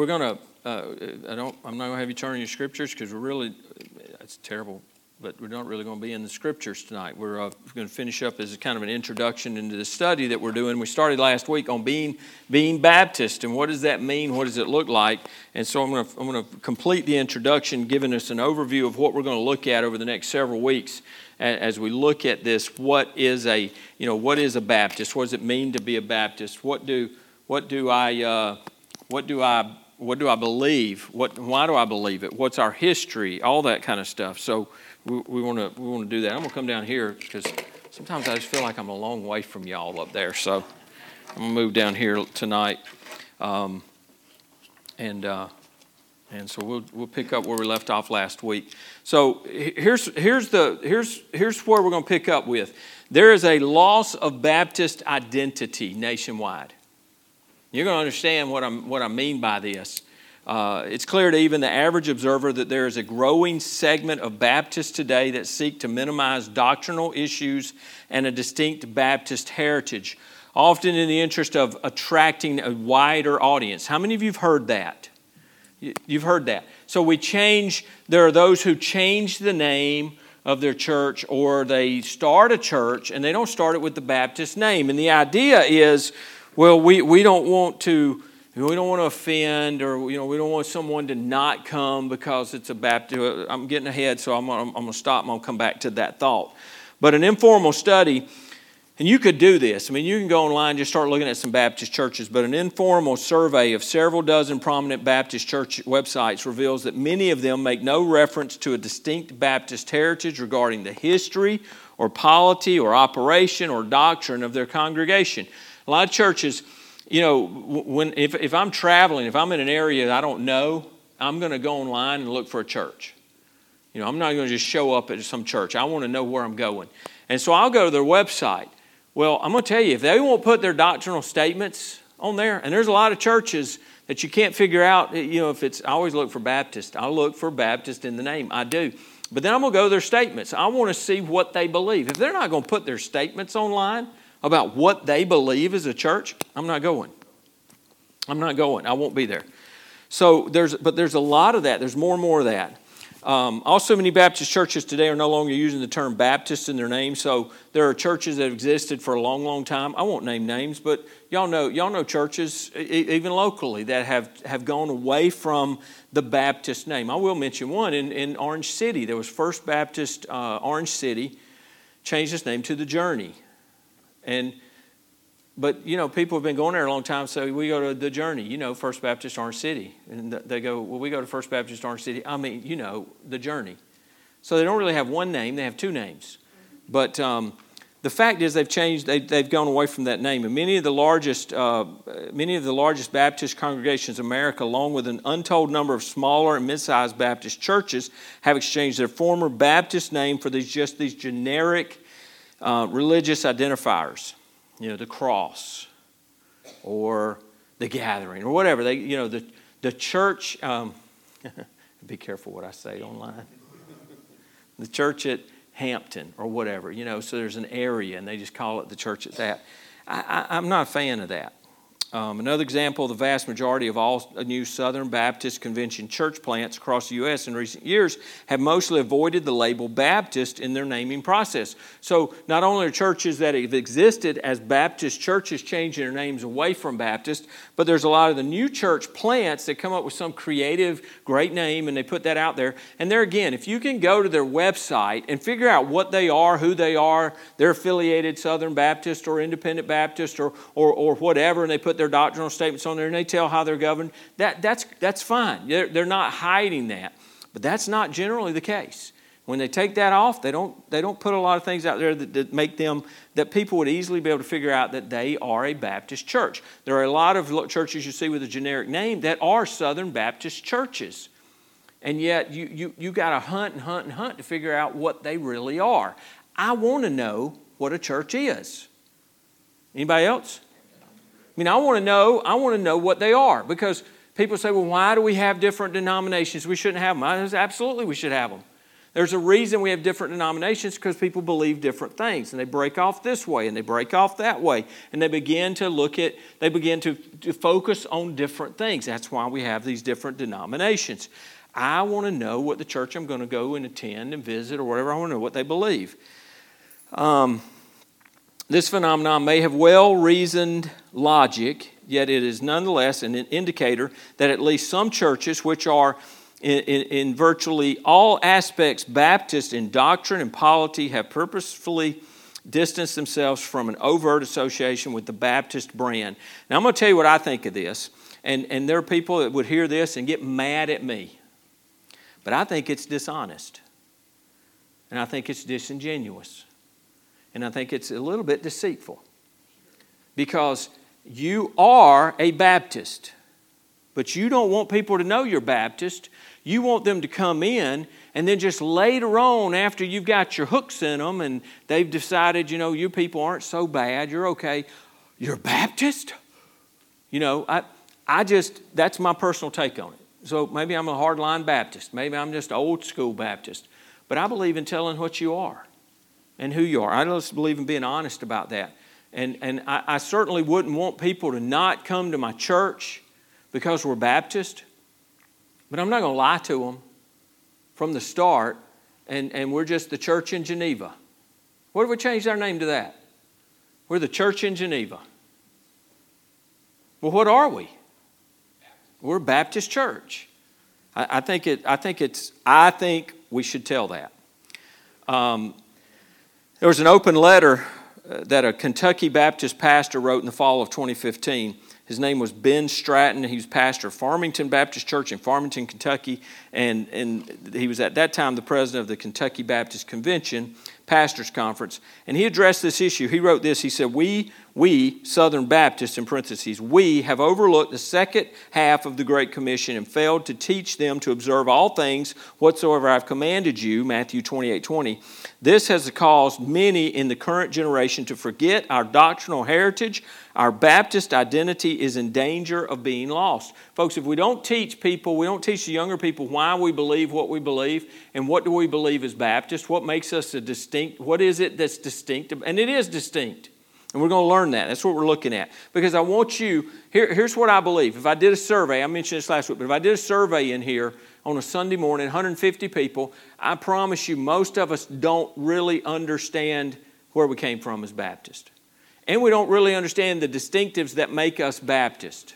We're going to, uh, I don't, I'm not going to have you turn your scriptures because we're really, it's terrible, but we're not really going to be in the scriptures tonight. We're uh, going to finish up as kind of an introduction into the study that we're doing. We started last week on being, being Baptist and what does that mean? What does it look like? And so I'm going, to, I'm going to complete the introduction, giving us an overview of what we're going to look at over the next several weeks as we look at this. What is a, you know, what is a Baptist? What does it mean to be a Baptist? What do, what do I, uh, what do I what do I believe? What, why do I believe it? What's our history? All that kind of stuff. So we, want to we want to do that. I'm gonna come down here because sometimes I just feel like I'm a long way from y'all up there. So I'm gonna move down here tonight, um, and uh, and so we'll we'll pick up where we left off last week. So here's here's the here's here's where we're gonna pick up with. There is a loss of Baptist identity nationwide. You're going to understand what, I'm, what I mean by this. Uh, it's clear to even the average observer that there is a growing segment of Baptists today that seek to minimize doctrinal issues and a distinct Baptist heritage, often in the interest of attracting a wider audience. How many of you have heard that? You've heard that. So we change, there are those who change the name of their church or they start a church and they don't start it with the Baptist name. And the idea is, well, we, we don't want to we don't want to offend or you know we don't want someone to not come because it's a baptist i'm getting ahead so i'm, I'm, I'm going to stop i'm going to come back to that thought. But an informal study and you could do this. I mean you can go online just start looking at some baptist churches but an informal survey of several dozen prominent baptist church websites reveals that many of them make no reference to a distinct baptist heritage regarding the history or polity or operation or doctrine of their congregation a lot of churches, you know, when, if, if I'm traveling, if I'm in an area I don't know, I'm going to go online and look for a church. You know, I'm not going to just show up at some church. I want to know where I'm going. And so I'll go to their website. Well, I'm going to tell you, if they won't put their doctrinal statements on there, and there's a lot of churches that you can't figure out, eh, you know, if it's, I always look for Baptist. I look for Baptist in the name. I do. But then I'm going to go to their statements. I want to see what they believe. If they're not going to put their statements online, about what they believe as a church, I'm not going. I'm not going. I won't be there. So there's, but there's a lot of that. There's more and more of that. Um, also, many Baptist churches today are no longer using the term Baptist in their name. So there are churches that have existed for a long, long time. I won't name names, but y'all know y'all know churches even locally that have have gone away from the Baptist name. I will mention one in, in Orange City. There was First Baptist uh, Orange City, changed its name to the Journey. And but you know, people have been going there a long time, so we go to the journey, you know, First Baptist Orange City. And they go, Well, we go to First Baptist Orange City. I mean, you know, the journey. So they don't really have one name, they have two names. But um, the fact is they've changed, they, they've gone away from that name. And many of the largest, uh, many of the largest Baptist congregations in America, along with an untold number of smaller and mid-sized Baptist churches, have exchanged their former Baptist name for these just these generic uh, religious identifiers, you know, the cross or the gathering or whatever. They, you know, the, the church, um, be careful what I say online. The church at Hampton or whatever, you know, so there's an area and they just call it the church at that. I, I, I'm not a fan of that. Um, another example the vast majority of all new Southern Baptist Convention church plants across the U.S. in recent years have mostly avoided the label Baptist in their naming process. So, not only are churches that have existed as Baptist churches changing their names away from Baptist, but there's a lot of the new church plants that come up with some creative, great name and they put that out there. And there again, if you can go to their website and figure out what they are, who they are, they're affiliated Southern Baptist or Independent Baptist or, or, or whatever, and they put their doctrinal statements on there and they tell how they're governed, that, that's, that's fine. They're, they're not hiding that. But that's not generally the case. When they take that off, they don't, they don't put a lot of things out there that, that make them, that people would easily be able to figure out that they are a Baptist church. There are a lot of churches you see with a generic name that are Southern Baptist churches. And yet you, you, you got to hunt and hunt and hunt to figure out what they really are. I want to know what a church is. Anybody else? I mean, I want to know, I want to know what they are because people say, well, why do we have different denominations? We shouldn't have them. I say, absolutely, we should have them. There's a reason we have different denominations because people believe different things and they break off this way and they break off that way and they begin to look at, they begin to, to focus on different things. That's why we have these different denominations. I want to know what the church I'm going to go and attend and visit or whatever. I want to know what they believe. Um, this phenomenon may have well reasoned logic, yet it is nonetheless an indicator that at least some churches, which are in, in, in, virtually all aspects Baptist in doctrine and polity, have purposefully distanced themselves from an overt association with the Baptist brand. Now, I'm going to tell you what I think of this, and, and there are people that would hear this and get mad at me. But I think it's dishonest, and I think it's disingenuous, and I think it's a little bit deceitful because you are a Baptist. But you don't want people to know you're Baptist. You want them to come in and then just later on, after you've got your hooks in them and they've decided, you know, you people aren't so bad, you're okay, you're Baptist? You know, I, I just, that's my personal take on it. So maybe I'm a hardline Baptist. Maybe I'm just old school Baptist. But I believe in telling what you are and who you are. I just believe in being honest about that. And, and I, I certainly wouldn't want people to not come to my church because we're Baptist but I'm not going to lie to them from the start, and, and we're just the church in Geneva. What if we changed our name to that? We're the church in Geneva. Well, what are we? We're a Baptist church. I, I think it. I think it's. I think we should tell that. Um, there was an open letter uh, that a Kentucky Baptist pastor wrote in the fall of 2015 his name was Ben Stratton. He was pastor of Farmington Baptist Church in Farmington, Kentucky, and, and he was at that time the president of the Kentucky Baptist Convention Pastors Conference. And he addressed this issue. He wrote this. He said, We we, Southern Baptists, in parentheses, we have overlooked the second half of the Great Commission and failed to teach them to observe all things whatsoever I've commanded you, Matthew 28 20. This has caused many in the current generation to forget our doctrinal heritage. Our Baptist identity is in danger of being lost. Folks, if we don't teach people, we don't teach the younger people why we believe what we believe and what do we believe as Baptists, what makes us a distinct, what is it that's distinct? And it is distinct. And we're going to learn that. That's what we're looking at. Because I want you, here, here's what I believe. If I did a survey, I mentioned this last week, but if I did a survey in here on a Sunday morning, 150 people, I promise you most of us don't really understand where we came from as Baptist. And we don't really understand the distinctives that make us Baptist.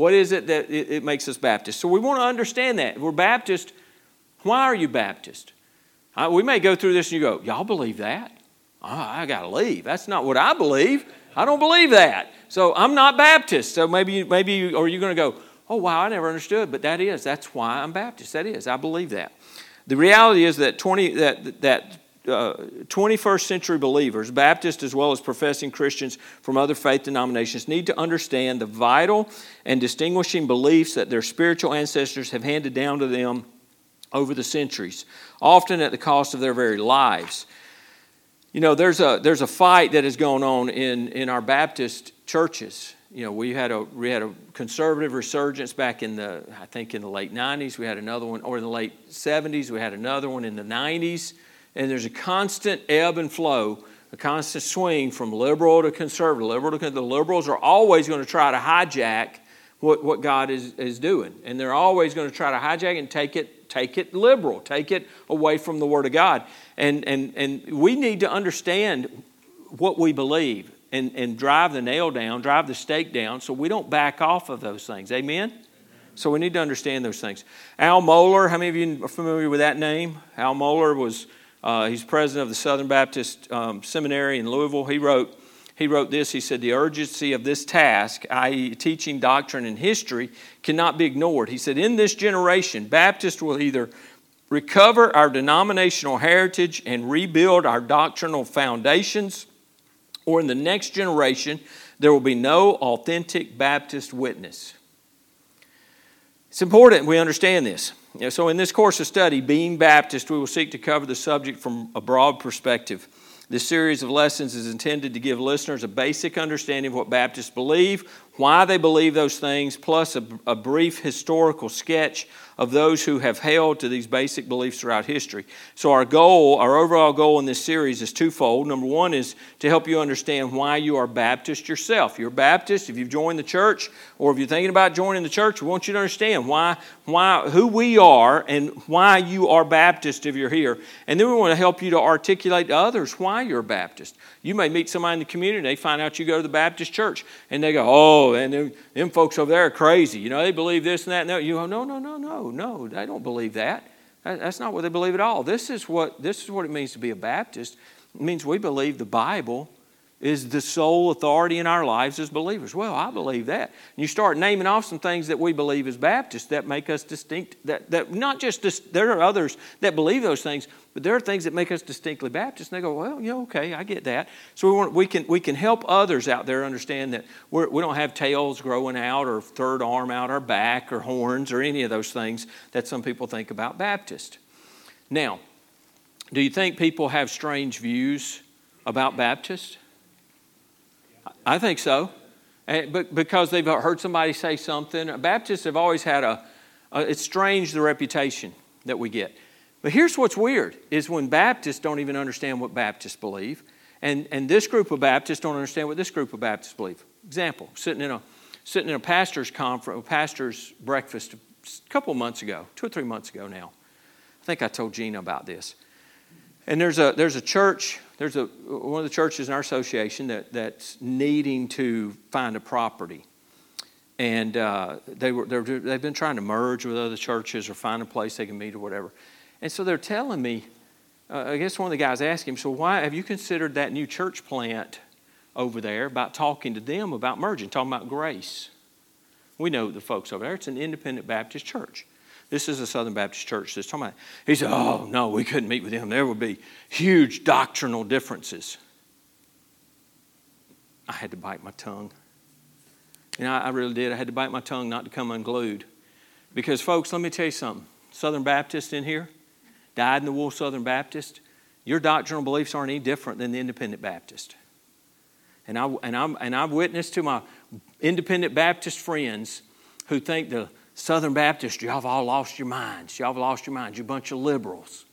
What is it that it, it makes us Baptist? So we want to understand that. If we're Baptist, why are you Baptist? Uh, we may go through this and you go, Y'all believe that? oh, I got to leave. That's not what I believe. I don't believe that. So I'm not Baptist. So maybe, maybe you, or you're going to go, oh, wow, I never understood. But that is, that's why I'm Baptist. That is, I believe that. The reality is that 20, that, that uh, 21st century believers, Baptists as well as professing Christians from other faith denominations, need to understand the vital and distinguishing beliefs that their spiritual ancestors have handed down to them over the centuries, often at the cost of their very lives. You know, there's a, there's a fight that is going on in, in our Baptist churches. You know, we had, a, we had a conservative resurgence back in the, I think in the late 90s. We had another one, or in the late 70s. We had another one in the 90s. And there's a constant ebb and flow, a constant swing from liberal to conservative. Liberal to, the liberals are always going to try to hijack what, what God is, is doing. And they're always going to try to hijack and take it, take it liberal, take it away from the Word of God. And, and, and we need to understand what we believe and, and drive the nail down, drive the stake down, so we don't back off of those things. Amen? So we need to understand those things. Al Mohler, how many of you are familiar with that name? Al Mohler was, uh, he's president of the Southern Baptist um, Seminary in Louisville. He wrote, he wrote this. He said the urgency of this task i.e teaching doctrine and history cannot be ignored. He said in this generation baptists will either recover our denominational heritage and rebuild our doctrinal foundations or in the next generation there will be no authentic baptist witness. It's important we understand this so in this course of study being baptist we will seek to cover the subject from a broad perspective. This series of lessons is intended to give listeners a basic understanding of what Baptists believe, why they believe those things, plus a, a brief historical sketch of those who have held to these basic beliefs throughout history. So, our goal, our overall goal in this series is twofold. Number one is to help you understand why you are Baptist yourself. You're Baptist, if you've joined the church, or if you're thinking about joining the church, we want you to understand why, why, who we are and why you are Baptist if you're here. And then we want to help you to articulate to others why you're Baptist. You may meet somebody in the community, they find out you go to the Baptist church, and they go, Oh, and them, them folks over there are crazy. You know, they believe this and that and that. You go, No, no, no, no no, they don't believe that. That's not what they believe at all. This is what, this is what it means to be a Baptist. It means we believe the Bible is the sole authority in our lives as believers. Well, I believe that. And you start naming off some things that we believe as Baptists that make us distinct. That, that not just dis, there are others that believe those things, but there are things that make us distinctly Baptist. And they go, well, yeah, okay, I get that. So we, want, we can we can help others out there understand that we're, we do not have tails growing out or third arm out our back or horns or any of those things that some people think about Baptist. Now, do you think people have strange views about Baptist? I think so. Eh, but because they've heard somebody say something. Baptists have always had a, a, it's strange the reputation that we get. But here's what's weird is when Baptists don't even understand what Baptists believe, and, and this group of Baptists don't understand what this group of Baptists believe. Example, sitting in a sitting in a pastor's conference, a pastor's breakfast a couple months ago, two or three months ago now. I think I told Gina about this. And there's a there's a church there's a, one of the churches in our association that, that's needing to find a property. And uh, they were, they've been trying to merge with other churches or find a place they can meet or whatever. And so they're telling me, uh, I guess one of the guys asked him, So, why have you considered that new church plant over there about talking to them about merging, talking about grace? We know the folks over there, it's an independent Baptist church. This is a Southern Baptist church that's talking about. He said, Oh, no, we couldn't meet with them. There would be huge doctrinal differences. I had to bite my tongue. And I, I really did. I had to bite my tongue not to come unglued. Because, folks, let me tell you something. Southern Baptist in here, dyed in the wool Southern Baptist, your doctrinal beliefs aren't any different than the independent Baptist. And, I, and, I'm, and I've witnessed to my independent Baptist friends who think the Southern Baptist, y'all have all lost your minds. Y'all have lost your minds. You're a bunch of liberals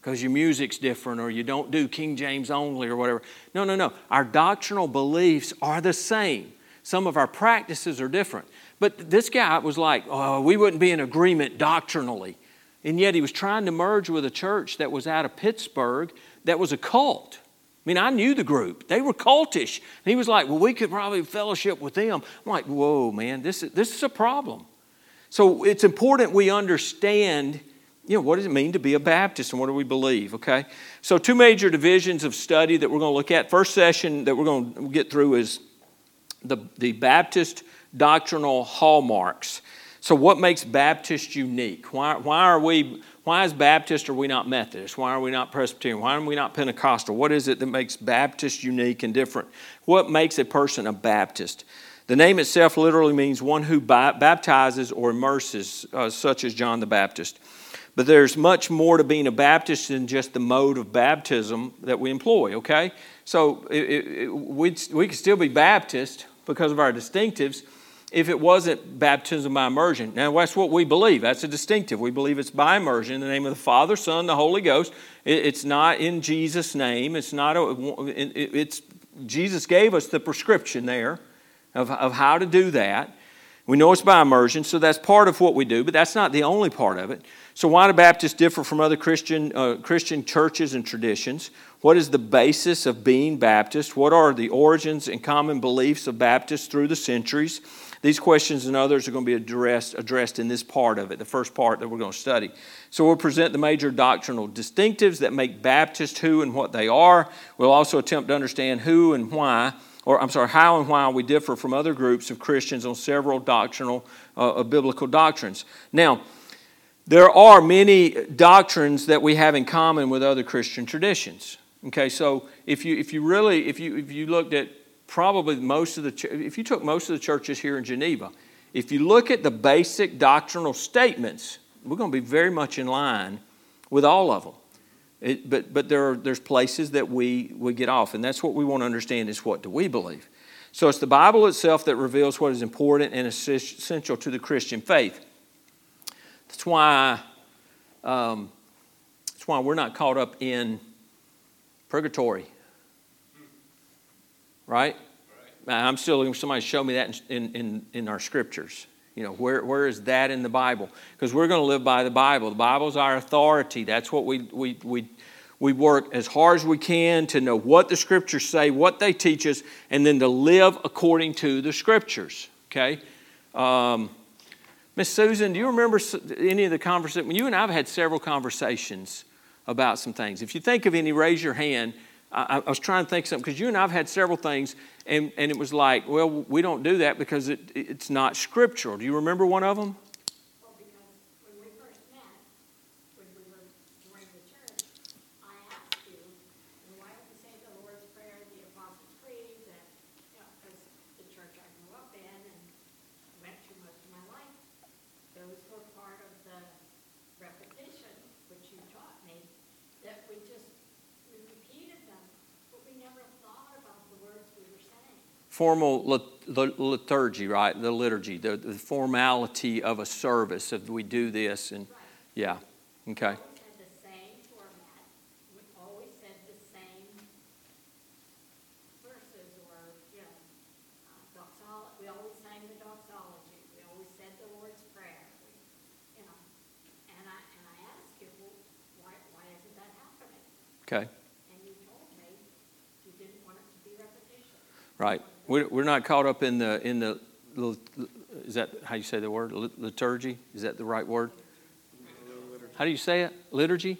because your music's different or you don't do King James only or whatever. No, no, no. Our doctrinal beliefs are the same. Some of our practices are different. But this guy was like, oh, we wouldn't be in agreement doctrinally. And yet he was trying to merge with a church that was out of Pittsburgh that was a cult. I mean, I knew the group. They were cultish. And he was like, well, we could probably fellowship with them. I'm like, whoa, man, this is, this is a problem. So it's important we understand, you know, what does it mean to be a Baptist and what do we believe, okay? So two major divisions of study that we're going to look at. First session that we're going to get through is the, the Baptist doctrinal hallmarks. So what makes Baptist unique? Why, why are we why as Baptist are we not Methodist? Why are we not Presbyterian? Why are we not Pentecostal? What is it that makes Baptist unique and different? What makes a person a Baptist? The name itself literally means one who baptizes or immerses, uh, such as John the Baptist. But there's much more to being a Baptist than just the mode of baptism that we employ, okay? So it, it, we we could still be Baptist because of our distinctives if it wasn't baptism by immersion. Now, that's what we believe. That's a distinctive. We believe it's by immersion in the name of the Father, Son, the Holy Ghost. It's not in Jesus' name. It's not, a, it's, Jesus gave us the prescription there of, of how to do that. We know it's by immersion, so that's part of what we do, but that's not the only part of it. So, why do Baptists differ from other Christian, uh, Christian churches and traditions? What is the basis of being Baptist? What are the origins and common beliefs of Baptists through the centuries? These questions and others are going to be addressed, addressed in this part of it, the first part that we're going to study. So, we'll present the major doctrinal distinctives that make Baptists who and what they are. We'll also attempt to understand who and why or I'm sorry, how and why we differ from other groups of Christians on several doctrinal, uh, biblical doctrines. Now, there are many doctrines that we have in common with other Christian traditions. Okay, so if you if you really if you if you looked at probably most of the if you took most of the churches here in Geneva, if you look at the basic doctrinal statements, we're going to be very much in line with all of them. It, but but there are, there's places that we, we get off, and that's what we want to understand is what do we believe? So it's the Bible itself that reveals what is important and essential to the Christian faith. That's why, um, that's why we're not caught up in purgatory. Right? right. I'm still looking for somebody to show me that in, in, in our scriptures. You know, where, where is that in the Bible? Because we're going to live by the Bible. The Bible is our authority. That's what we, we, we, we work as hard as we can to know what the scriptures say, what they teach us, and then to live according to the scriptures. Okay? Um, Miss Susan, do you remember any of the conversations? You and I have had several conversations about some things. If you think of any, raise your hand. I, I was trying to think something because you and I have had several things, and, and it was like, well, we don't do that because it, it's not scriptural. Do you remember one of them? Formal liturgy, right? The liturgy, the, the formality of a service. If we do this, and yeah, okay. We always named uh, the doxology, we always said the Lord's Prayer. You know and I and I asked you, why why isn't that happening? Okay. And you told me you didn't want it to be repetition. Right. We're we're not caught up in the, in the, is that how you say the word? Liturgy? Is that the right word? How do you say it? Liturgy?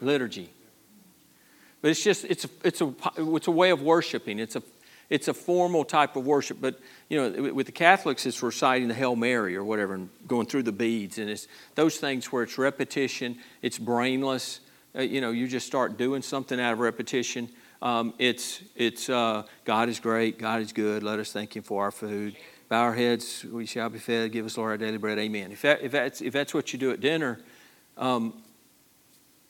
Liturgy. But it's just, it's a, it's a, it's a way of worshiping. It's a, it's a formal type of worship. But, you know, with the Catholics, it's reciting the Hail Mary or whatever and going through the beads. And it's those things where it's repetition, it's brainless. Uh, you know, you just start doing something out of repetition. Um, it's it's uh, God is great, God is good. Let us thank Him for our food. Bow our heads, we shall be fed. Give us, Lord, our daily bread. Amen. If, that, if, that's, if that's what you do at dinner, um,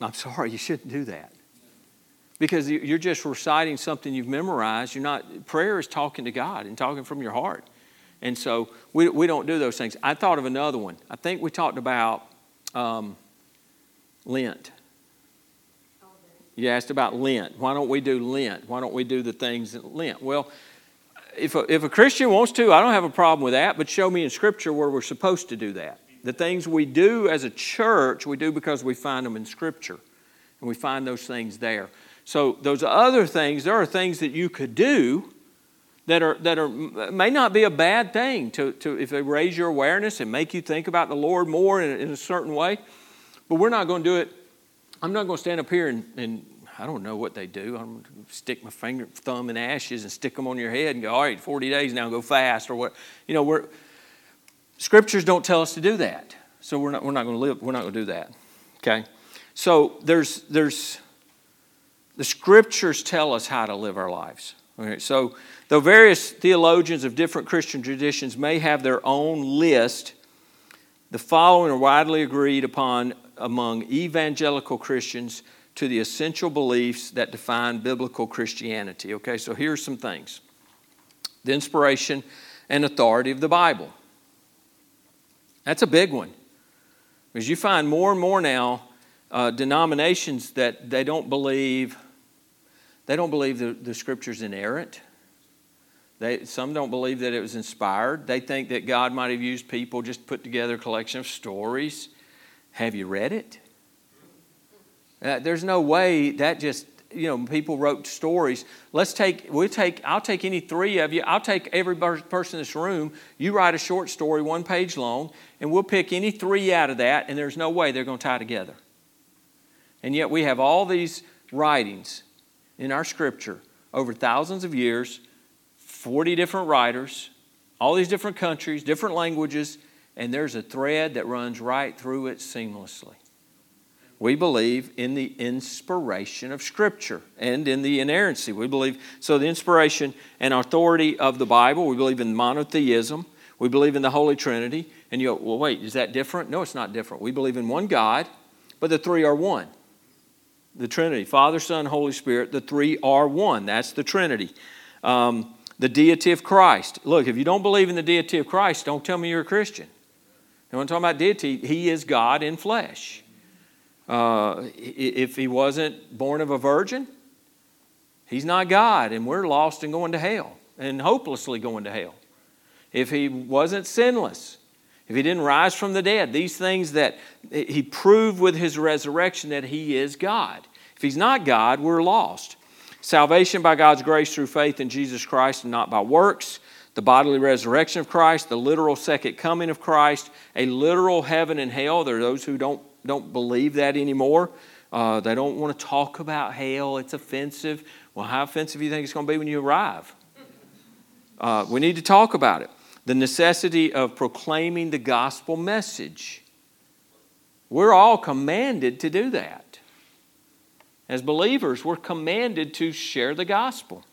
I'm sorry, you shouldn't do that. Because you're just reciting something you've memorized. You're not, prayer is talking to God and talking from your heart. And so we, we don't do those things. I thought of another one. I think we talked about um, Lent. You asked about Lent. Why don't we do Lent? Why don't we do the things in Lent? Well, if a, if a Christian wants to, I don't have a problem with that, but show me in Scripture where we're supposed to do that. The things we do as a church, we do because we find them in Scripture, and we find those things there. So, those other things, there are things that you could do that are that are may not be a bad thing to, to if they raise your awareness and make you think about the Lord more in, in a certain way. But we're not going to do it. I'm not going to stand up here and, and I don't know what they do. I'm going to stick my finger, thumb in ashes and stick them on your head and go, all right, 40 days now, go fast or what. You know, we're, scriptures don't tell us to do that. So we're not, we're not going to live, we're not going to do that. Okay? So there's, there's, the scriptures tell us how to live our lives. Okay? So though various theologians of different Christian traditions may have their own list, the following are widely agreed upon among evangelical Christians to the essential beliefs that define biblical Christianity. Okay, so here's some things the inspiration and authority of the Bible. That's a big one. Because you find more and more now uh, denominations that they don't believe they don't believe the, the scripture's inerrant. They, some don't believe that it was inspired. They think that God might have used people just put together a collection of stories. Have you read it? Uh, there's no way that just you know people wrote stories. Let's take we'll take i'll take any three of you. I'll take every person in this room. You write a short story one page long and we'll pick any three out of that and there's no way they're going to tie together. And yet we have all these writings in our scripture over thousands of years 40 different writers all these different countries different languages and there's a thread that runs right through it seamlessly we believe in the inspiration of Scripture and in the inerrancy. We believe, so the inspiration and authority of the Bible, we believe in monotheism, we believe in the Holy Trinity. And you go, well, wait, is that different? No, it's not different. We believe in one God, but the three are one. The Trinity Father, Son, Holy Spirit, the three are one. That's the Trinity. Um, the deity of Christ. Look, if you don't believe in the deity of Christ, don't tell me you're a Christian. When I'm talking about deity, he is God in flesh. Uh, if he wasn't born of a virgin, he's not God, and we're lost and going to hell, and hopelessly going to hell. If he wasn't sinless, if he didn't rise from the dead, these things that he proved with his resurrection that he is God. If he's not God, we're lost. Salvation by God's grace through faith in Jesus Christ and not by works, the bodily resurrection of Christ, the literal second coming of Christ, a literal heaven and hell. There are those who don't, don't believe that anymore. Uh, they don't want to talk about hell. It's offensive. Well, how offensive do you think it's going to be when you arrive? Uh, we need to talk about it. The necessity of proclaiming the gospel message. We're all commanded to do that. As believers, we're commanded to share the gospel.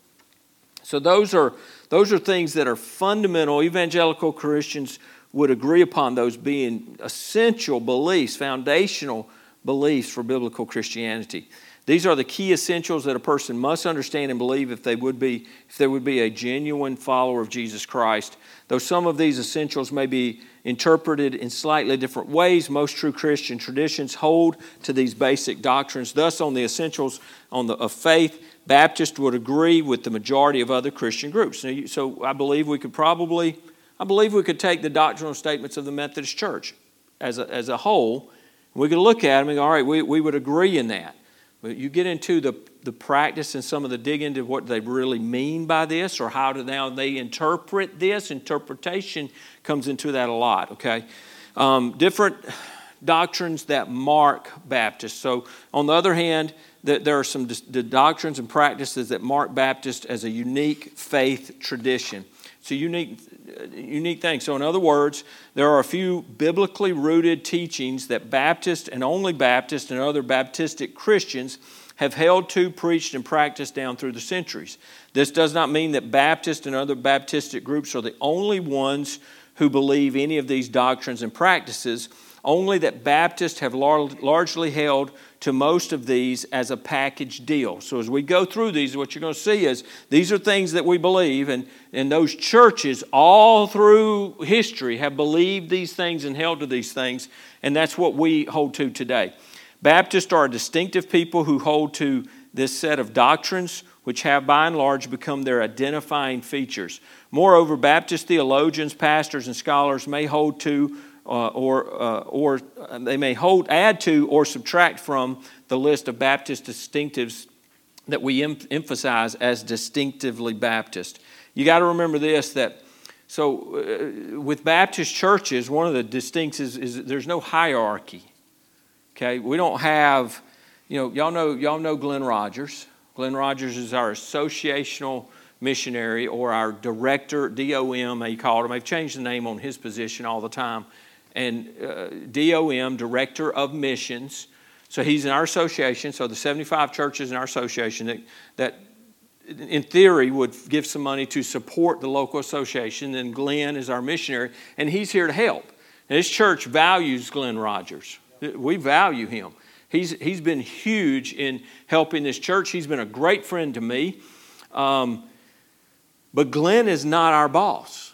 So those are those are things that are fundamental. Evangelical Christians would agree upon those being essential beliefs, foundational beliefs for biblical Christianity. These are the key essentials that a person must understand and believe if they would be if they would be a genuine follower of Jesus Christ. Though some of these essentials may be interpreted in slightly different ways. Most true Christian traditions hold to these basic doctrines. Thus, on the essentials on the, of faith, Baptists would agree with the majority of other Christian groups. So, I believe we could probably, I believe we could take the doctrinal statements of the Methodist Church as a, as a whole. We could look at them and go, all right, we, we would agree in that. But you get into the the practice and some of the dig into what they really mean by this or how do now they interpret this. Interpretation comes into that a lot, okay? Um, different doctrines that mark Baptists. So, on the other hand, there are some the doctrines and practices that mark Baptist as a unique faith tradition. It's a unique, unique thing. So, in other words, there are a few biblically rooted teachings that Baptist and only Baptist and other Baptistic Christians have held to, preached, and practiced down through the centuries. This does not mean that Baptist and other Baptistic groups are the only ones who believe any of these doctrines and practices, only that Baptists have lar- largely held to most of these as a package deal. So as we go through these, what you're going to see is these are things that we believe, and, and those churches all through history have believed these things and held to these things, and that's what we hold to today. Baptists are a distinctive people who hold to this set of doctrines, which have by and large become their identifying features. Moreover, Baptist theologians, pastors, and scholars may hold to uh, or, uh, or they may hold, add to, or subtract from the list of Baptist distinctives that we em- emphasize as distinctively Baptist. You got to remember this that so uh, with Baptist churches, one of the distinctives is, is there's no hierarchy. Okay, we don't have, you know, y'all know y'all know Glenn Rogers. Glenn Rogers is our associational missionary or our director, DOM, they called him. They've changed the name on his position all the time. And uh, DOM, Director of Missions. So he's in our association. So the 75 churches in our association that, that in theory, would give some money to support the local association. And Glenn is our missionary, and he's here to help. And this church values Glenn Rogers. We value him. He's, he's been huge in helping this church. He's been a great friend to me. Um, but Glenn is not our boss.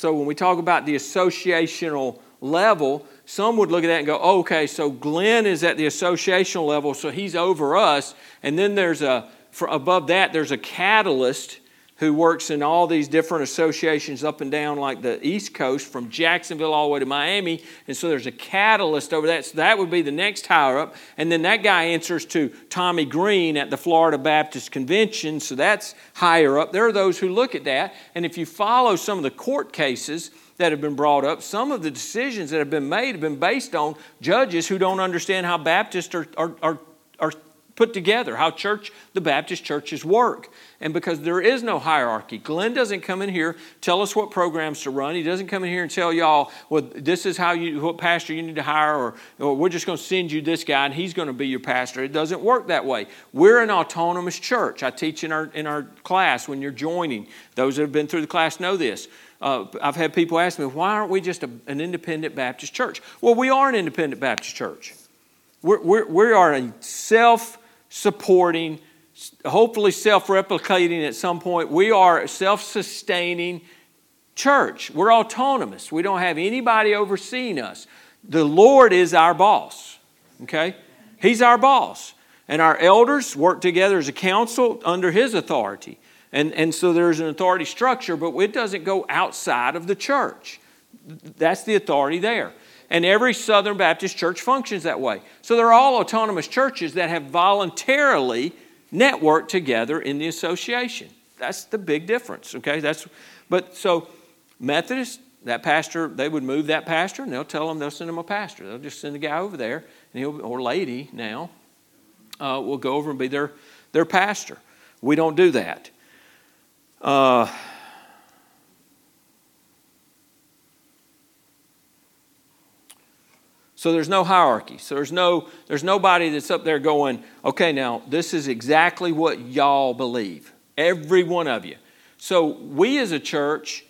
So when we talk about the associational level, some would look at that and go, oh, okay, so Glenn is at the associational level, so he's over us. And then there's a, above that, there's a catalyst who works in all these different associations up and down like the East Coast from Jacksonville all the way to Miami. And so there's a catalyst over that. So that would be the next higher up. And then that guy answers to Tommy Green at the Florida Baptist Convention. So that's higher up. There are those who look at that. And if you follow some of the court cases, that have been brought up, some of the decisions that have been made have been based on judges who don't understand how Baptists are, are, are, are put together, how church, the Baptist churches work. And because there is no hierarchy, Glenn doesn't come in here tell us what programs to run. He doesn't come in here and tell y'all, well, this is how you, what pastor you need to hire, or, or we're just going to send you this guy and he's going to be your pastor. It doesn't work that way. We're an autonomous church. I teach in our in our class when you're joining. Those that have been through the class know this. Uh, I've had people ask me, why aren't we just a, an independent Baptist church? Well, we are an independent Baptist church. We're, we're, we are a self supporting, hopefully self replicating at some point. We are a self sustaining church. We're autonomous. We don't have anybody overseeing us. The Lord is our boss, okay? He's our boss. And our elders work together as a council under His authority. And, and so there's an authority structure, but it doesn't go outside of the church. That's the authority there. And every Southern Baptist church functions that way. So they're all autonomous churches that have voluntarily networked together in the association. That's the big difference, okay? That's, but so Methodist, that pastor, they would move that pastor and they'll tell them they'll send him a pastor. They'll just send a guy over there, and he'll, or lady now, uh, will go over and be their, their pastor. We don't do that. Uh, So there's no hierarchy. So there's no there's nobody that's up there going, okay, now this is exactly what y'all believe. Every one of you. So we as a church,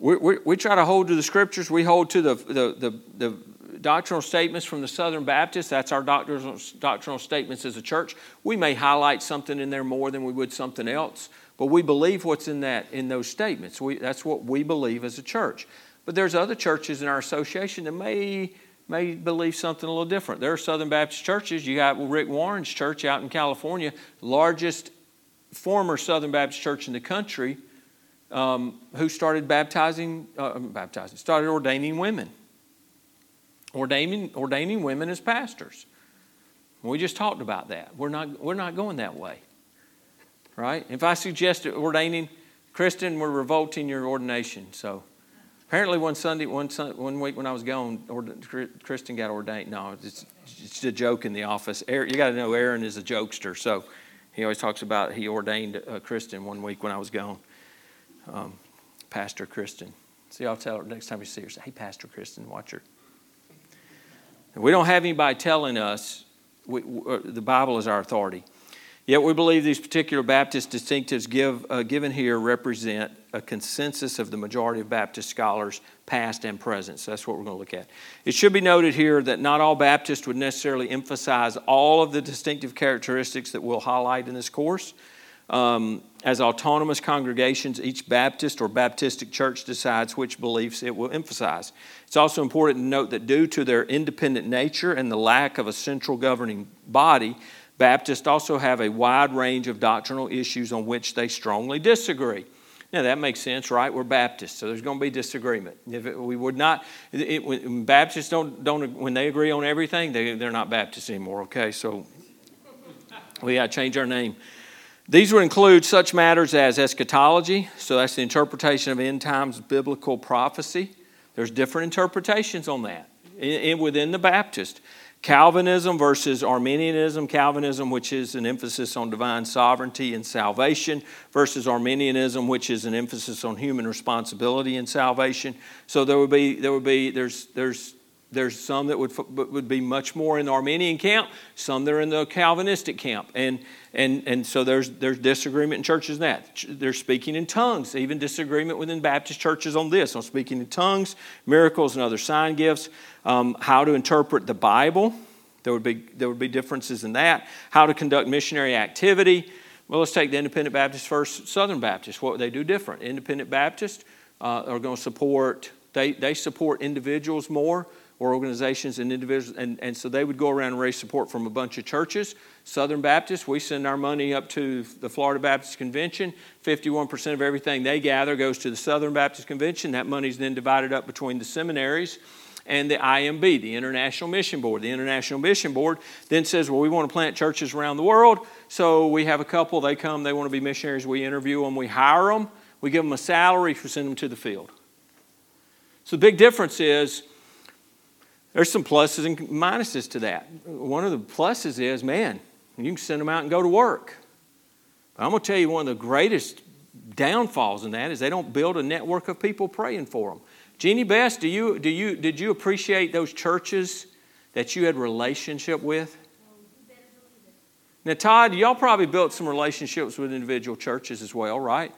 we, we, we try to hold to the scriptures. We hold to the, the, the, the doctrinal statements from the Southern Baptists. That's our doctrinal, doctrinal statements as a church. We may highlight something in there more than we would something else, but we believe what's in that in those statements. We, that's what we believe as a church. But there's other churches in our association that may may believe something a little different. There are Southern Baptist churches. You got Rick Warren's church out in California, largest former Southern Baptist church in the country, um, who started baptizing, uh, baptizing, started ordaining women, ordaining, ordaining women as pastors. We just talked about that. We're not, we're not going that way, right? If I suggest ordaining, Kristen, we're revolting your ordination. So Apparently, one Sunday, one, one week when I was gone, Kristen got ordained. No, it's, it's a joke in the office. You got to know Aaron is a jokester, so he always talks about he ordained uh, Kristen one week when I was gone. Um, Pastor Kristen. See, I'll tell her next time you see her, say, hey, Pastor Kristen, watch her. we don't have anybody telling us we, we, uh, the Bible is our authority. Yet we believe these particular Baptist distinctives give, uh, given here represent a consensus of the majority of Baptist scholars, past and present. So that's what we're going to look at. It should be noted here that not all Baptists would necessarily emphasize all of the distinctive characteristics that we'll highlight in this course. Um, as autonomous congregations, each Baptist or Baptistic church decides which beliefs it will emphasize. It's also important to note that due to their independent nature and the lack of a central governing body, Baptists also have a wide range of doctrinal issues on which they strongly disagree. Now that makes sense, right? We're Baptists, so there's going to be disagreement. If it, we would not, it, when Baptists don't don't when they agree on everything, they they're not Baptists anymore. Okay, so we got to change our name. These would include such matters as eschatology, so that's the interpretation of end times biblical prophecy. There's different interpretations on that in, in, within the Baptist. Calvinism versus Arminianism. Calvinism, which is an emphasis on divine sovereignty and salvation, versus Arminianism, which is an emphasis on human responsibility and salvation. So there would be, there would be, there's, there's, there's some that would, would be much more in the Arminian camp, some that are in the Calvinistic camp. And, and, and so there's, there's disagreement in churches in that. They're speaking in tongues, even disagreement within Baptist churches on this, on speaking in tongues, miracles, and other sign gifts um, how to interpret the Bible. There would, be, there would be differences in that. How to conduct missionary activity. Well, let's take the Independent Baptist first, Southern Baptist. What would they do different? Independent Baptists uh, are going to support, they, they support individuals more or organizations and individuals, and, and so they would go around and raise support from a bunch of churches. Southern Baptists, we send our money up to the Florida Baptist Convention. 51% of everything they gather goes to the Southern Baptist Convention. That money is then divided up between the seminaries and the IMB, the International Mission Board. The International Mission Board then says, well, we want to plant churches around the world. So we have a couple, they come, they want to be missionaries. We interview them, we hire them, we give them a salary, we send them to the field. So the big difference is there's some pluses and minuses to that. One of the pluses is, man, you can send them out and go to work. But I'm going to tell you one of the greatest downfalls in that is they don't build a network of people praying for them. Jeannie Bess, do you, do you, did you appreciate those churches that you had relationship with? Now, Todd, y'all probably built some relationships with individual churches as well, right?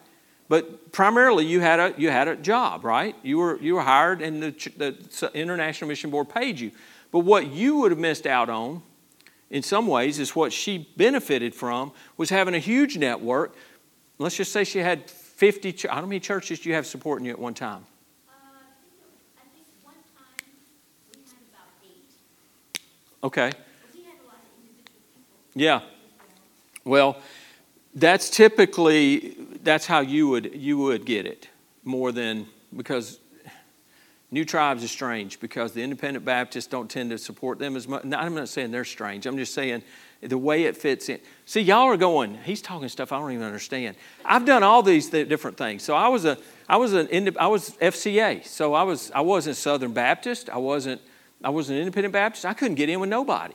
But primarily, you had a you had a job, right? You were you were hired, and the, the International Mission Board paid you. But what you would have missed out on in some ways, is what she benefited from was having a huge network. Let's just say she had 50, ch- how many churches you have supporting you at one time? Uh, I think one time we had about eight, Okay. but we had a lot of individual people. Yeah. Well, that's typically that's how you would you would get it more than because new tribes is strange because the independent Baptists don't tend to support them as much. I'm not saying they're strange. I'm just saying the way it fits in. See, y'all are going. He's talking stuff I don't even understand. I've done all these th- different things. So I was a I was an I was FCA. So I was I wasn't Southern Baptist. I wasn't I was an independent Baptist. I couldn't get in with nobody.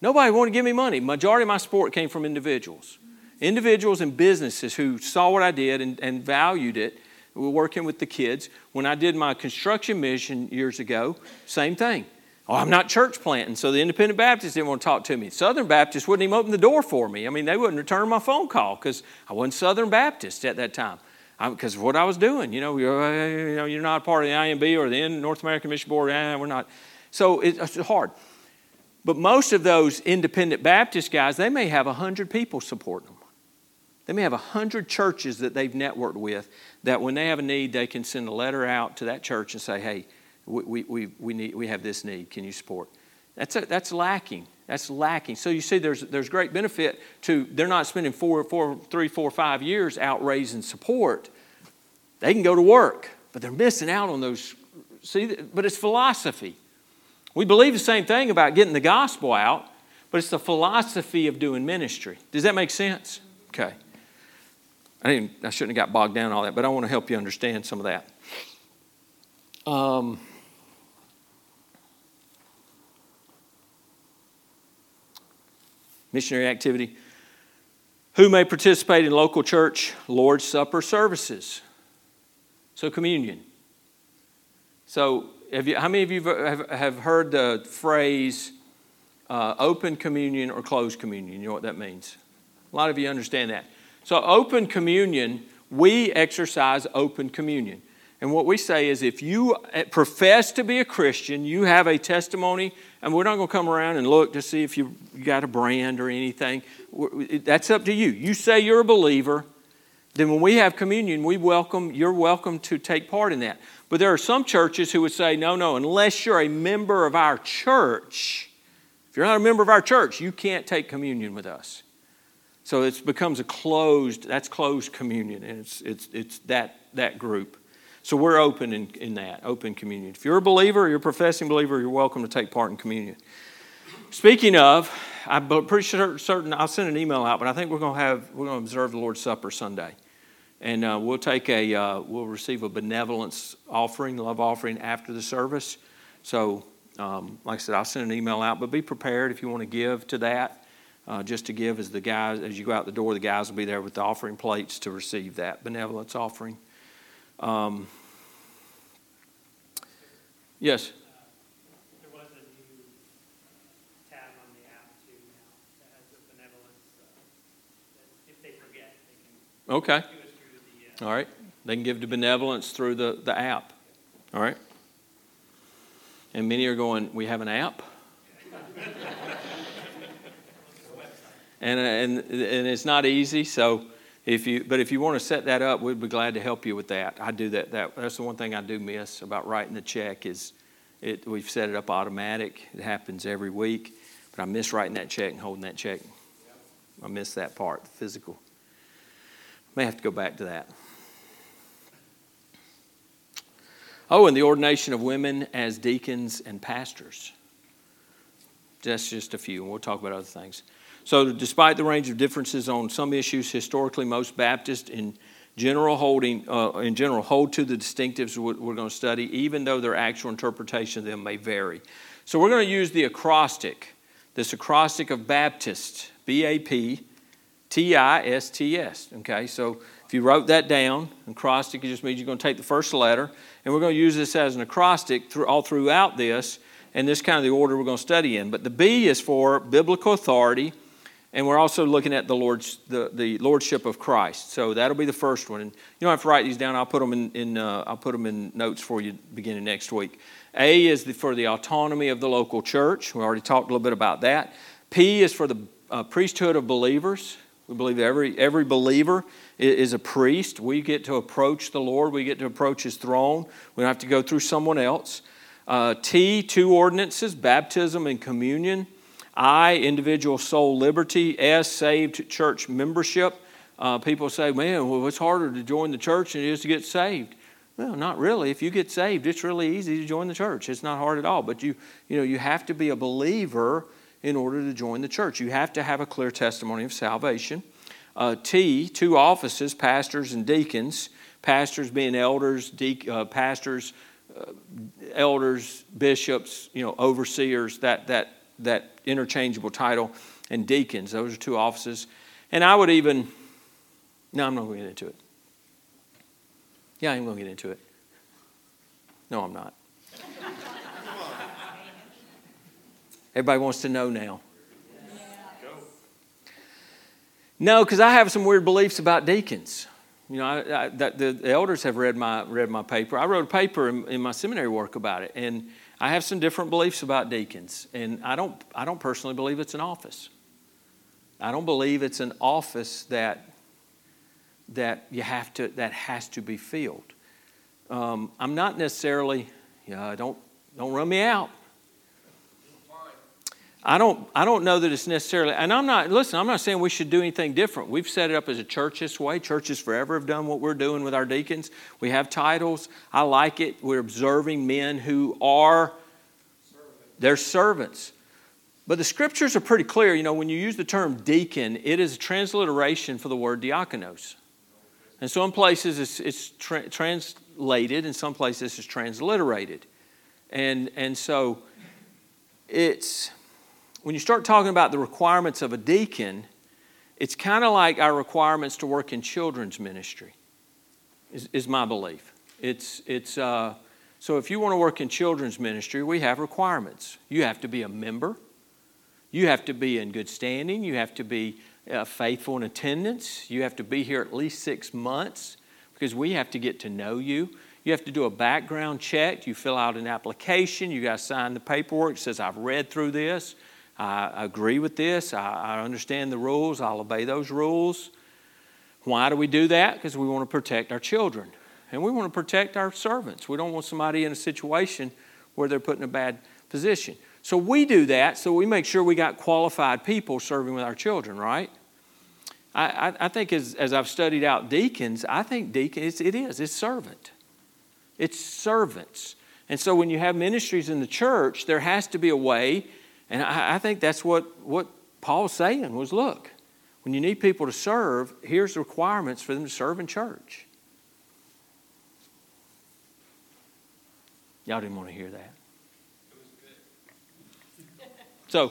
Nobody wanted to give me money. Majority of my support came from individuals. Individuals and businesses who saw what I did and, and valued it. We were working with the kids. When I did my construction mission years ago, same thing. Oh, I'm not church planting, so the independent Baptists didn't want to talk to me. Southern Baptists wouldn't even open the door for me. I mean, they wouldn't return my phone call because I wasn't Southern Baptist at that time because of what I was doing. You know, you're, you know, you're not part of the IMB or the North American Mission Board. Eh, we're not. So it's hard. But most of those independent Baptist guys, they may have 100 people supporting them. They may have 100 churches that they've networked with that when they have a need, they can send a letter out to that church and say, hey, we, we, we, need, we have this need. Can you support? That's, a, that's lacking. That's lacking. So you see, there's, there's great benefit to, they're not spending four, four, three, four, five years out raising support. They can go to work, but they're missing out on those. See, but it's philosophy. We believe the same thing about getting the gospel out, but it's the philosophy of doing ministry. Does that make sense? Okay. I, didn't, I shouldn't have got bogged down all that, but I want to help you understand some of that. Um, missionary activity. Who may participate in local church Lord's Supper services? So, communion. So, have you, how many of you have, have heard the phrase uh, open communion or closed communion? You know what that means? A lot of you understand that. So, open communion, we exercise open communion. And what we say is if you profess to be a Christian, you have a testimony, and we're not going to come around and look to see if you got a brand or anything. That's up to you. You say you're a believer, then when we have communion, we welcome, you're welcome to take part in that. But there are some churches who would say, no, no, unless you're a member of our church, if you're not a member of our church, you can't take communion with us. So it becomes a closed, that's closed communion, and it's, it's, it's that, that group. So we're open in, in that, open communion. If you're a believer, you're a professing believer, you're welcome to take part in communion. Speaking of, I'm pretty certain, I'll send an email out, but I think we're going to have, we're going to observe the Lord's Supper Sunday. And uh, we'll take a, uh, we'll receive a benevolence offering, love offering after the service. So, um, like I said, I'll send an email out, but be prepared if you want to give to that. Uh, just to give as the guys, as you go out the door, the guys will be there with the offering plates to receive that benevolence offering. Um, yes. There was a new tab on the app too now that has the benevolence. uh, that If they forget, they can Okay. do it through the, uh, All right. They can give to benevolence through the, the app. All right. And many are going, we have an app? and, and, and it's not easy. So if you, but if you want to set that up, we'd be glad to help you with that. I do that. that that's the one thing I do miss about writing the check is it, we've set it up automatic. It happens every week. But I miss writing that check and holding that check. I miss that part, the physical. May have to go back to that. Oh, and the ordination of women as deacons and pastors. That's just a few, and we'll talk about other things. So, despite the range of differences on some issues, historically, most Baptists in general holding uh, in general hold to the distinctives we're, going to study, even though their actual interpretation of them may vary. So, we're going to use the acrostic, this acrostic of Baptist, B A P T I S T S. Okay, so you wrote that down, acrostic it just means you're going to take the first letter, and we're going to use this as an acrostic through, all throughout this, and this kind of the order we're going to study in. But the B is for biblical authority, and we're also looking at the Lord's the, the lordship of Christ. So that'll be the first one. And you don't have to write these down. I'll put them in, in uh, I'll put them in notes for you beginning next week. A is the, for the autonomy of the local church. We already talked a little bit about that. P is for the uh, priesthood of believers. We believe every, every believer is a priest. We get to approach the Lord, we get to approach His throne. We don't have to go through someone else. Uh, T, two ordinances baptism and communion. I, individual soul liberty. S, saved church membership. Uh, people say, man, well, it's harder to join the church than it is to get saved. Well, not really. If you get saved, it's really easy to join the church. It's not hard at all. But you, you know, you have to be a believer in order to join the church. You have to have a clear testimony of salvation. Uh, T, two offices, pastors and deacons. Pastors being elders, de- uh, pastors, uh, elders, bishops, you know, overseers, that, that, that interchangeable title, and deacons. Those are two offices. And I would even, no, I'm not going to get into it. Yeah, I'm going to get into it. No, I'm not. Everybody wants to know now. No, because I have some weird beliefs about deacons. You know, I, I, the, the, elders have read my, read my paper. I wrote a paper in, in, my seminary work about it, and I have some different beliefs about deacons. And I don't, I don't personally believe it's an office. I don't believe it's an office that, that you have to, that has to be filled. Um, I'm not necessarily, yeah, don't, don't run me out. I don't, I don't know that it's necessarily, and I'm not, listen, I'm not saying we should do anything different. We've set it up as a church this way. Churches forever have done what we're doing with our deacons. We have titles. I like it. We're observing men who are, they're servants. But the scriptures are pretty clear. You know, when you use the term deacon, it is a transliteration for the word diakonos. And some places it's, it's tra- translated, in some places it's transliterated. And, and so it's, when you start talking about the requirements of a deacon, it's kind of like our requirements to work in children's ministry, is, is my belief. It's, it's, uh, so if you want to work in children's ministry, we have requirements. You have to be a member, you have to be in good standing, you have to be uh, faithful in attendance, you have to be here at least six months because we have to get to know you. You have to do a background check. You fill out an application. You got to sign the paperwork. It says, I've read through this. I agree with this. I, I understand the rules. I'll obey those rules. Why do we do that? Because we want to protect our children and we want to protect our servants. We don't want somebody in a situation where they're put in a bad position. So we do that so we make sure we got qualified people serving with our children, right? I, I, I think as, as I've studied out deacons, I think deacons, it is, it's servant. It's servants. And so when you have ministries in the church, there has to be a way and I, I think that's what, what Paul's saying was look, when you need people to serve, here's the requirements for them to serve in church. Y'all didn't want to hear that. So,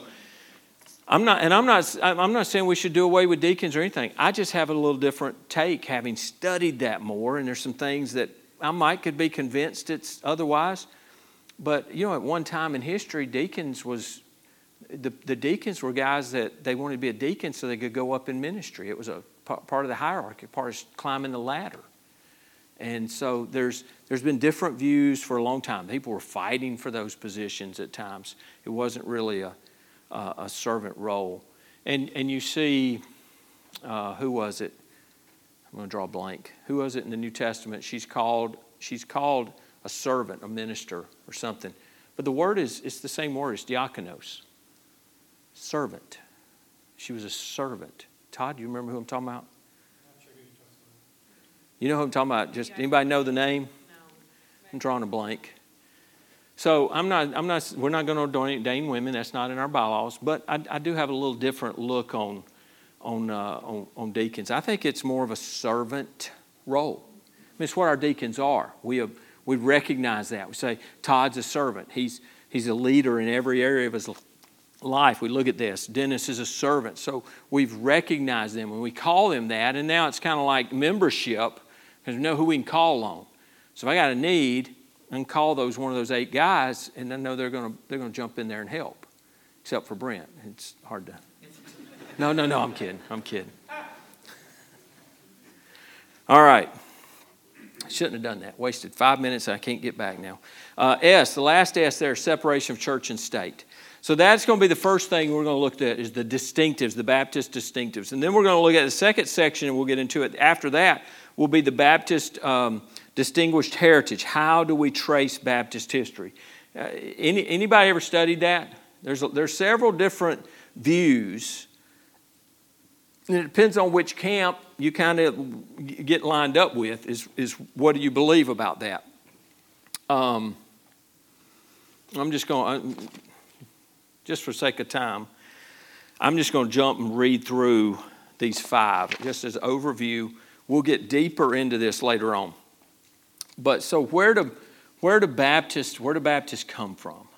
I'm not, and I'm not, I'm not saying we should do away with deacons or anything. I just have a little different take, having studied that more. And there's some things that I might could be convinced it's otherwise. But you know, at one time in history, deacons was the, the deacons were guys that they wanted to be a deacon so they could go up in ministry. It was a part of the hierarchy, part of climbing the ladder. And so there's, there's been different views for a long time. People were fighting for those positions at times. It wasn't really a, a, a servant role. And, and you see, uh, who was it? I'm going to draw a blank. Who was it in the New Testament? She's called, she's called a servant, a minister, or something. But the word is it's the same word, it's diakonos servant. She was a servant. Todd, do you remember who I'm talking about? You know who I'm talking about? Just anybody know the name? I'm drawing a blank. So I'm not, I'm not, we're not going to ordain women. That's not in our bylaws. But I, I do have a little different look on, on, uh, on, on, deacons. I think it's more of a servant role. I mean, it's what our deacons are. We, have, we recognize that. We say Todd's a servant. He's, he's a leader in every area of his life. We look at this. Dennis is a servant. So we've recognized them and we call them that. And now it's kind of like membership because we know who we can call on. So if I got a need, I can call those one of those eight guys and I know they're going to, they're to jump in there and help. Except for Brent. It's hard to. No, no, no, I'm kidding. I'm kidding. All right. Shouldn't have done that. Wasted five minutes. I can't get back now. Uh, S, the last S there, separation of church and state. So that's going to be the first thing we're going to look at is the distinctives, the Baptist distinctives. And then we're going to look at the second section, and we'll get into it. After that will be the Baptist um, distinguished heritage. How do we trace Baptist history? Uh, any, anybody ever studied that? There's, there's several different views. And it depends on which camp you kind of get lined up with, is, is what do you believe about that? Um, I'm just going, just for sake of time, I'm just going to jump and read through these five, just as overview. We'll get deeper into this later on. But so where do where do Baptists where do Baptists come from?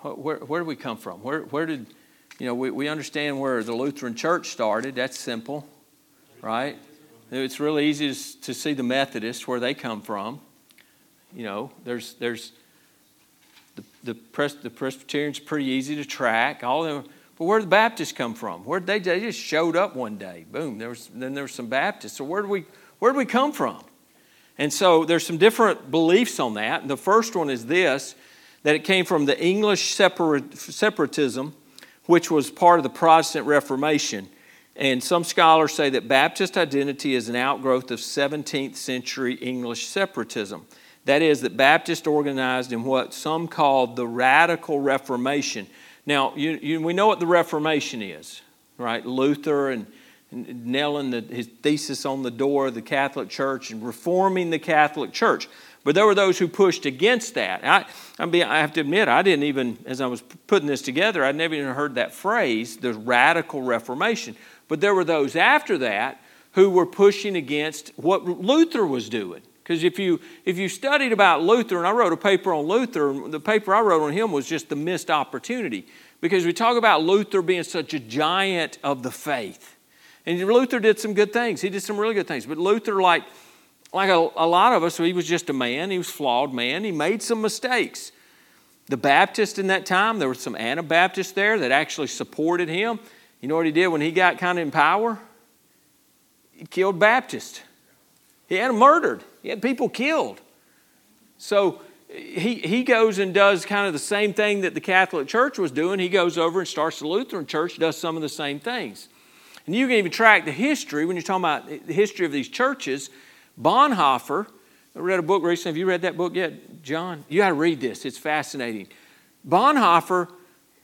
Where, where do we come from? Where, where did you know we, we understand where the Lutheran Church started? That's simple, right? It's really easy to see the Methodists where they come from. You know, there's there's the Pres, the Presbyterians pretty easy to track. All of them. But where did the Baptists come from? Where they, they just showed up one day. Boom. There was then there was some Baptists. So where do we where do we come from? And so there's some different beliefs on that. And the first one is this that it came from the English separatism, which was part of the Protestant Reformation. And some scholars say that Baptist identity is an outgrowth of 17th century English separatism. That is, that Baptists organized in what some called the Radical Reformation. Now, you, you, we know what the Reformation is, right? Luther and nailing the, his thesis on the door of the Catholic Church and reforming the Catholic Church. But there were those who pushed against that. I, I have to admit, I didn't even, as I was putting this together, I'd never even heard that phrase, the radical reformation. But there were those after that who were pushing against what Luther was doing. Because if you, if you studied about Luther, and I wrote a paper on Luther, the paper I wrote on him was just the missed opportunity. Because we talk about Luther being such a giant of the faith. And Luther did some good things. He did some really good things. But Luther, like, like a, a lot of us, he was just a man. He was flawed man. He made some mistakes. The Baptists in that time, there were some Anabaptists there that actually supported him. You know what he did when he got kind of in power? He killed Baptists. He had them murdered. He had people killed. So he, he goes and does kind of the same thing that the Catholic Church was doing. He goes over and starts the Lutheran Church, does some of the same things. And you can even track the history when you're talking about the history of these churches. Bonhoeffer, I read a book recently. Have you read that book yet, John? You got to read this, it's fascinating. Bonhoeffer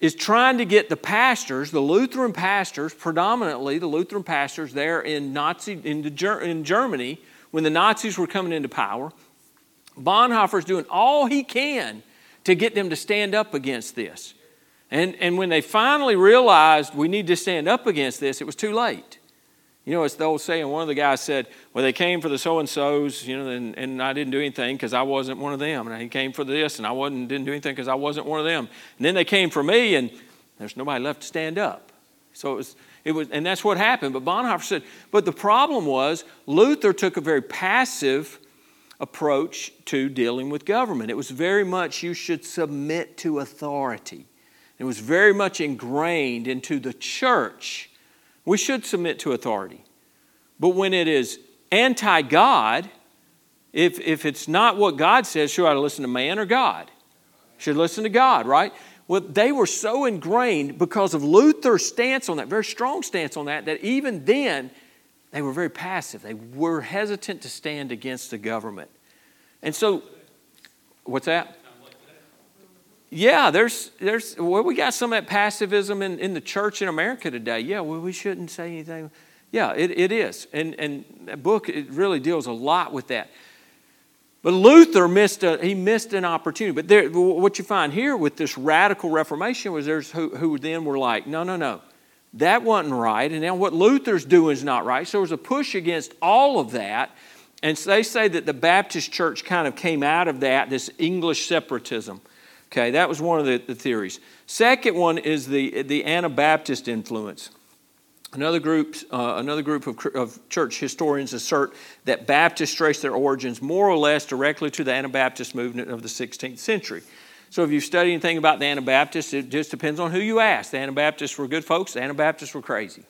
is trying to get the pastors, the Lutheran pastors, predominantly the Lutheran pastors there in Nazi in, the, in Germany when the Nazis were coming into power. Bonhoeffer is doing all he can to get them to stand up against this. And, and when they finally realized we need to stand up against this, it was too late. You know, it's the old saying, one of the guys said, Well, they came for the so and so's, you know, and, and I didn't do anything because I wasn't one of them. And he came for this, and I wasn't, didn't do anything because I wasn't one of them. And then they came for me, and there's nobody left to stand up. So it was, it was, and that's what happened. But Bonhoeffer said, But the problem was, Luther took a very passive approach to dealing with government. It was very much you should submit to authority. It was very much ingrained into the church. We should submit to authority. But when it is anti God, if, if it's not what God says, should I listen to man or God? Should listen to God, right? Well, they were so ingrained because of Luther's stance on that, very strong stance on that, that even then they were very passive. They were hesitant to stand against the government. And so, what's that? yeah, there's, there's, well, we got some of that passivism in, in the church in America today. Yeah, well, we shouldn't say anything. Yeah, it, it is. And, and that book, it really deals a lot with that. But Luther missed a, he missed an opportunity. But there, what you find here with this radical Reformation was there's who, who then were like, no, no, no, that wasn't right. And now what Luther's doing is not right. So there was a push against all of that. And so they say that the Baptist church kind of came out of that, this English separatism. Okay, that was one of the, the theories. Second one is the, the Anabaptist influence. Another group, uh, another group of, of, church historians assert that Baptists trace their origins more or less directly to the Anabaptist movement of the 16th century. So, if you study anything about the Anabaptists, it just depends on who you ask. The Anabaptists were good folks, the Anabaptists were crazy.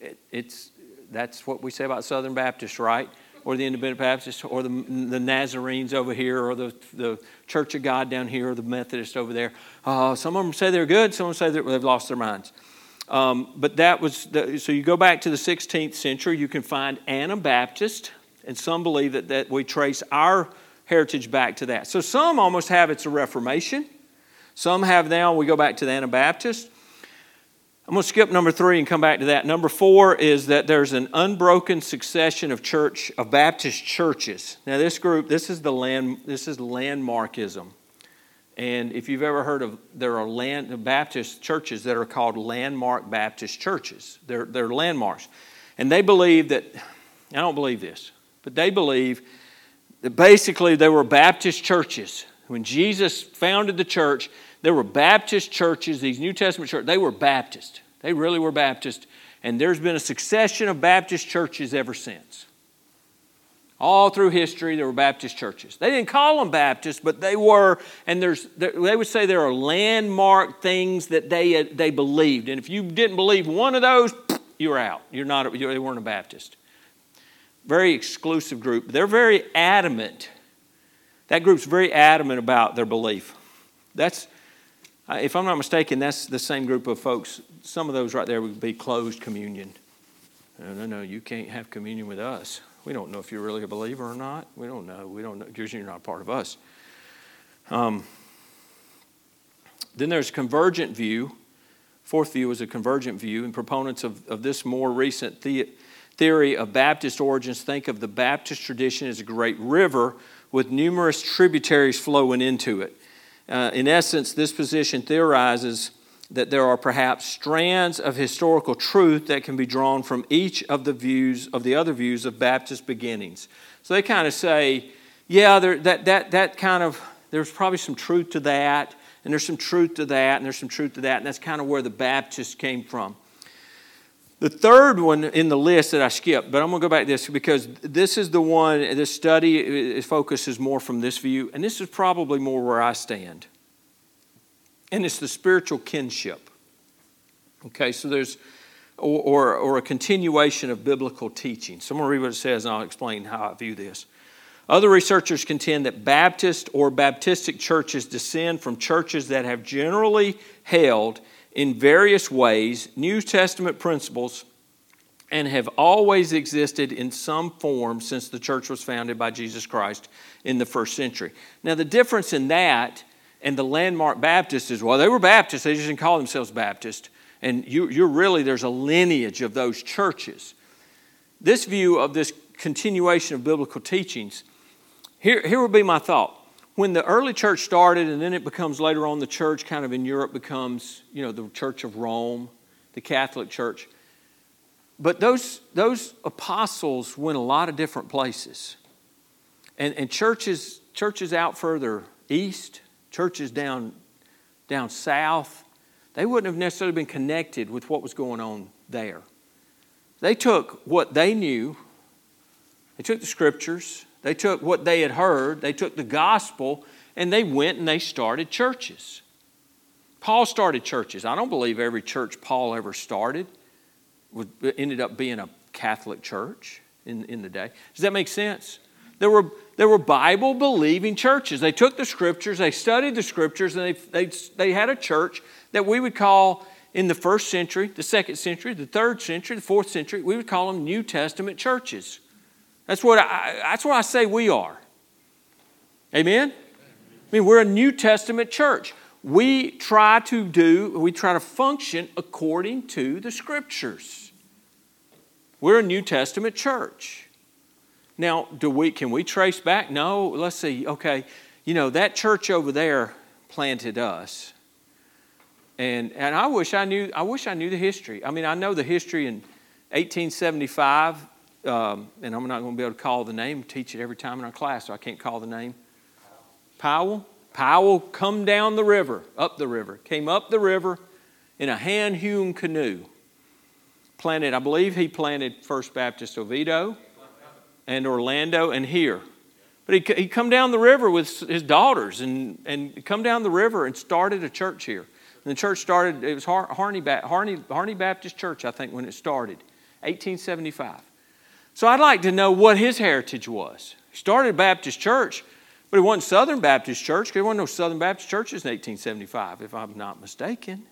It, it's, that's what we say about Southern Baptists, right? or the Independent Baptists, or the, the Nazarenes over here, or the, the Church of God down here, or the Methodist over there. Uh, some of them say they're good, some of them say they've lost their minds. Um, but that was, the, so you go back to the 16th century, you can find Anabaptist, and some believe that, that we trace our heritage back to that. So some almost have it's a Reformation. Some have now, we go back to the Anabaptist. I'm going to skip number three and come back to that. Number four is that there's an unbroken succession of church of Baptist churches. Now, this group, this is the land, this is landmarkism. And if you've ever heard of, there are land, Baptist churches that are called landmark Baptist churches. They're, they're landmarks. And they believe that, I don't believe this, but they believe that basically they were Baptist churches. When Jesus founded the church, there were Baptist churches, these New Testament churches, they were Baptist. They really were Baptist. And there's been a succession of Baptist churches ever since. All through history, there were Baptist churches. They didn't call them Baptist, but they were, and there's, they would say there are landmark things that they, they believed. And if you didn't believe one of those, you're out. You're not, you weren't a Baptist. Very exclusive group. They're very adamant. That group's very adamant about their belief. That's, if I'm not mistaken, that's the same group of folks. Some of those right there would be closed communion. No, no, no, you can't have communion with us. We don't know if you're really a believer or not. We don't know. We don't know because you're not part of us. Um, then there's convergent view. Fourth view is a convergent view, and proponents of, of this more recent the, theory of Baptist origins think of the Baptist tradition as a great river with numerous tributaries flowing into it. Uh, in essence, this position theorizes that there are perhaps strands of historical truth that can be drawn from each of the views of the other views of Baptist beginnings. So they kind of say, yeah, there, that, that, that kind of, there's probably some truth to that, and there's some truth to that, and there's some truth to that, and that's kind of where the Baptists came from. The third one in the list that I skipped, but I'm going to go back to this because this is the one, this study uh, focuses more from this view, and this is probably more where I stand. And it's the spiritual kinship. Okay, so there's, or, or, or a continuation of biblical teaching. So I'm going to read what it says and I'll explain how I view this. Other researchers contend that Baptist or Baptistic churches descend from churches that have generally held in various ways New Testament principles and have always existed in some form since the church was founded by Jesus Christ in the first century. Now, the difference in that and the landmark Baptist is well, they were Baptists, they just didn't call themselves Baptist. And you, you're really, there's a lineage of those churches. This view of this continuation of biblical teachings, here, here would be my thought when the early church started and then it becomes later on the church kind of in Europe becomes, you know, the Church of Rome, the Catholic Church. But those, those apostles went a lot of different places. And, and churches, churches out further east, churches down, down south, they wouldn't have necessarily been connected with what was going on there. They took what they knew, they took the scriptures, they took what they had heard, they took the gospel, and they went and they started churches. Paul started churches. I don't believe every church Paul ever started ended up being a Catholic church in, in the day. Does that make sense? There were, there were Bible believing churches. They took the scriptures, they studied the scriptures, and they, they, they had a church that we would call in the first century, the second century, the third century, the fourth century, we would call them New Testament churches. That's what I, that's what I say we are. Amen? I mean, we're a New Testament church. We try to do, we try to function according to the scriptures. We're a New Testament church. Now, do we can we trace back? No, let's see. Okay, you know, that church over there planted us. And and I wish I knew I wish I knew the history. I mean, I know the history in 1875 um, and I'm not going to be able to call the name, teach it every time in our class, so I can't call the name. Powell? Powell come down the river, up the river, came up the river in a hand hewn canoe. Planted, I believe he planted First Baptist Oviedo and Orlando and here. But he, he come down the river with his daughters and, and come down the river and started a church here. And the church started, it was Harney, Harney, Harney Baptist Church, I think, when it started, 1875. So I'd like to know what his heritage was. He started a Baptist church, but it wasn't Southern Baptist Church because there wasn't no Southern Baptist churches in 1875, if I'm not mistaken.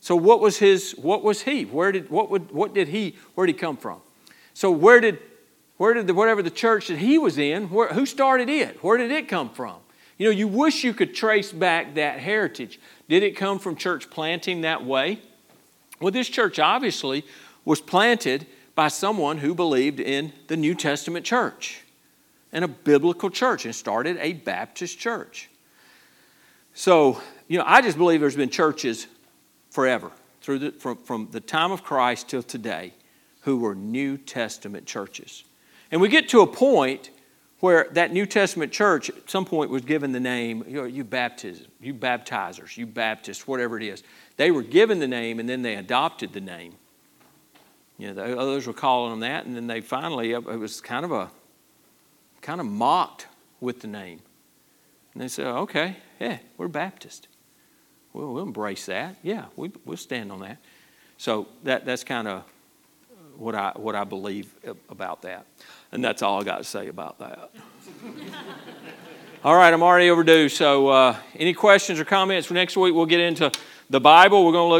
So what was his? What was he? Where did what would what did he? Where did he come from? So where did where did the, whatever the church that he was in? Where, who started it? Where did it come from? You know, you wish you could trace back that heritage. Did it come from church planting that way? Well, this church obviously was planted by someone who believed in the New Testament church and a biblical church and started a Baptist church. So, you know, I just believe there's been churches forever, through the, from, from the time of Christ till today, who were New Testament churches. And we get to a point where that New Testament church at some point was given the name, you, know, you baptism, you baptizers, you Baptists, whatever it is. They were given the name and then they adopted the name. You know, the others were calling them that, and then they finally, it was kind of a, kind of mocked with the name. And they said, okay, yeah, we're Baptist. We'll, we'll embrace that. Yeah, we, we'll stand on that. So that, that's kind of what I, what I believe about that. And that's all I got to say about that. all right, I'm already overdue. So, uh, any questions or comments? For next week, we'll get into the Bible. We're going to look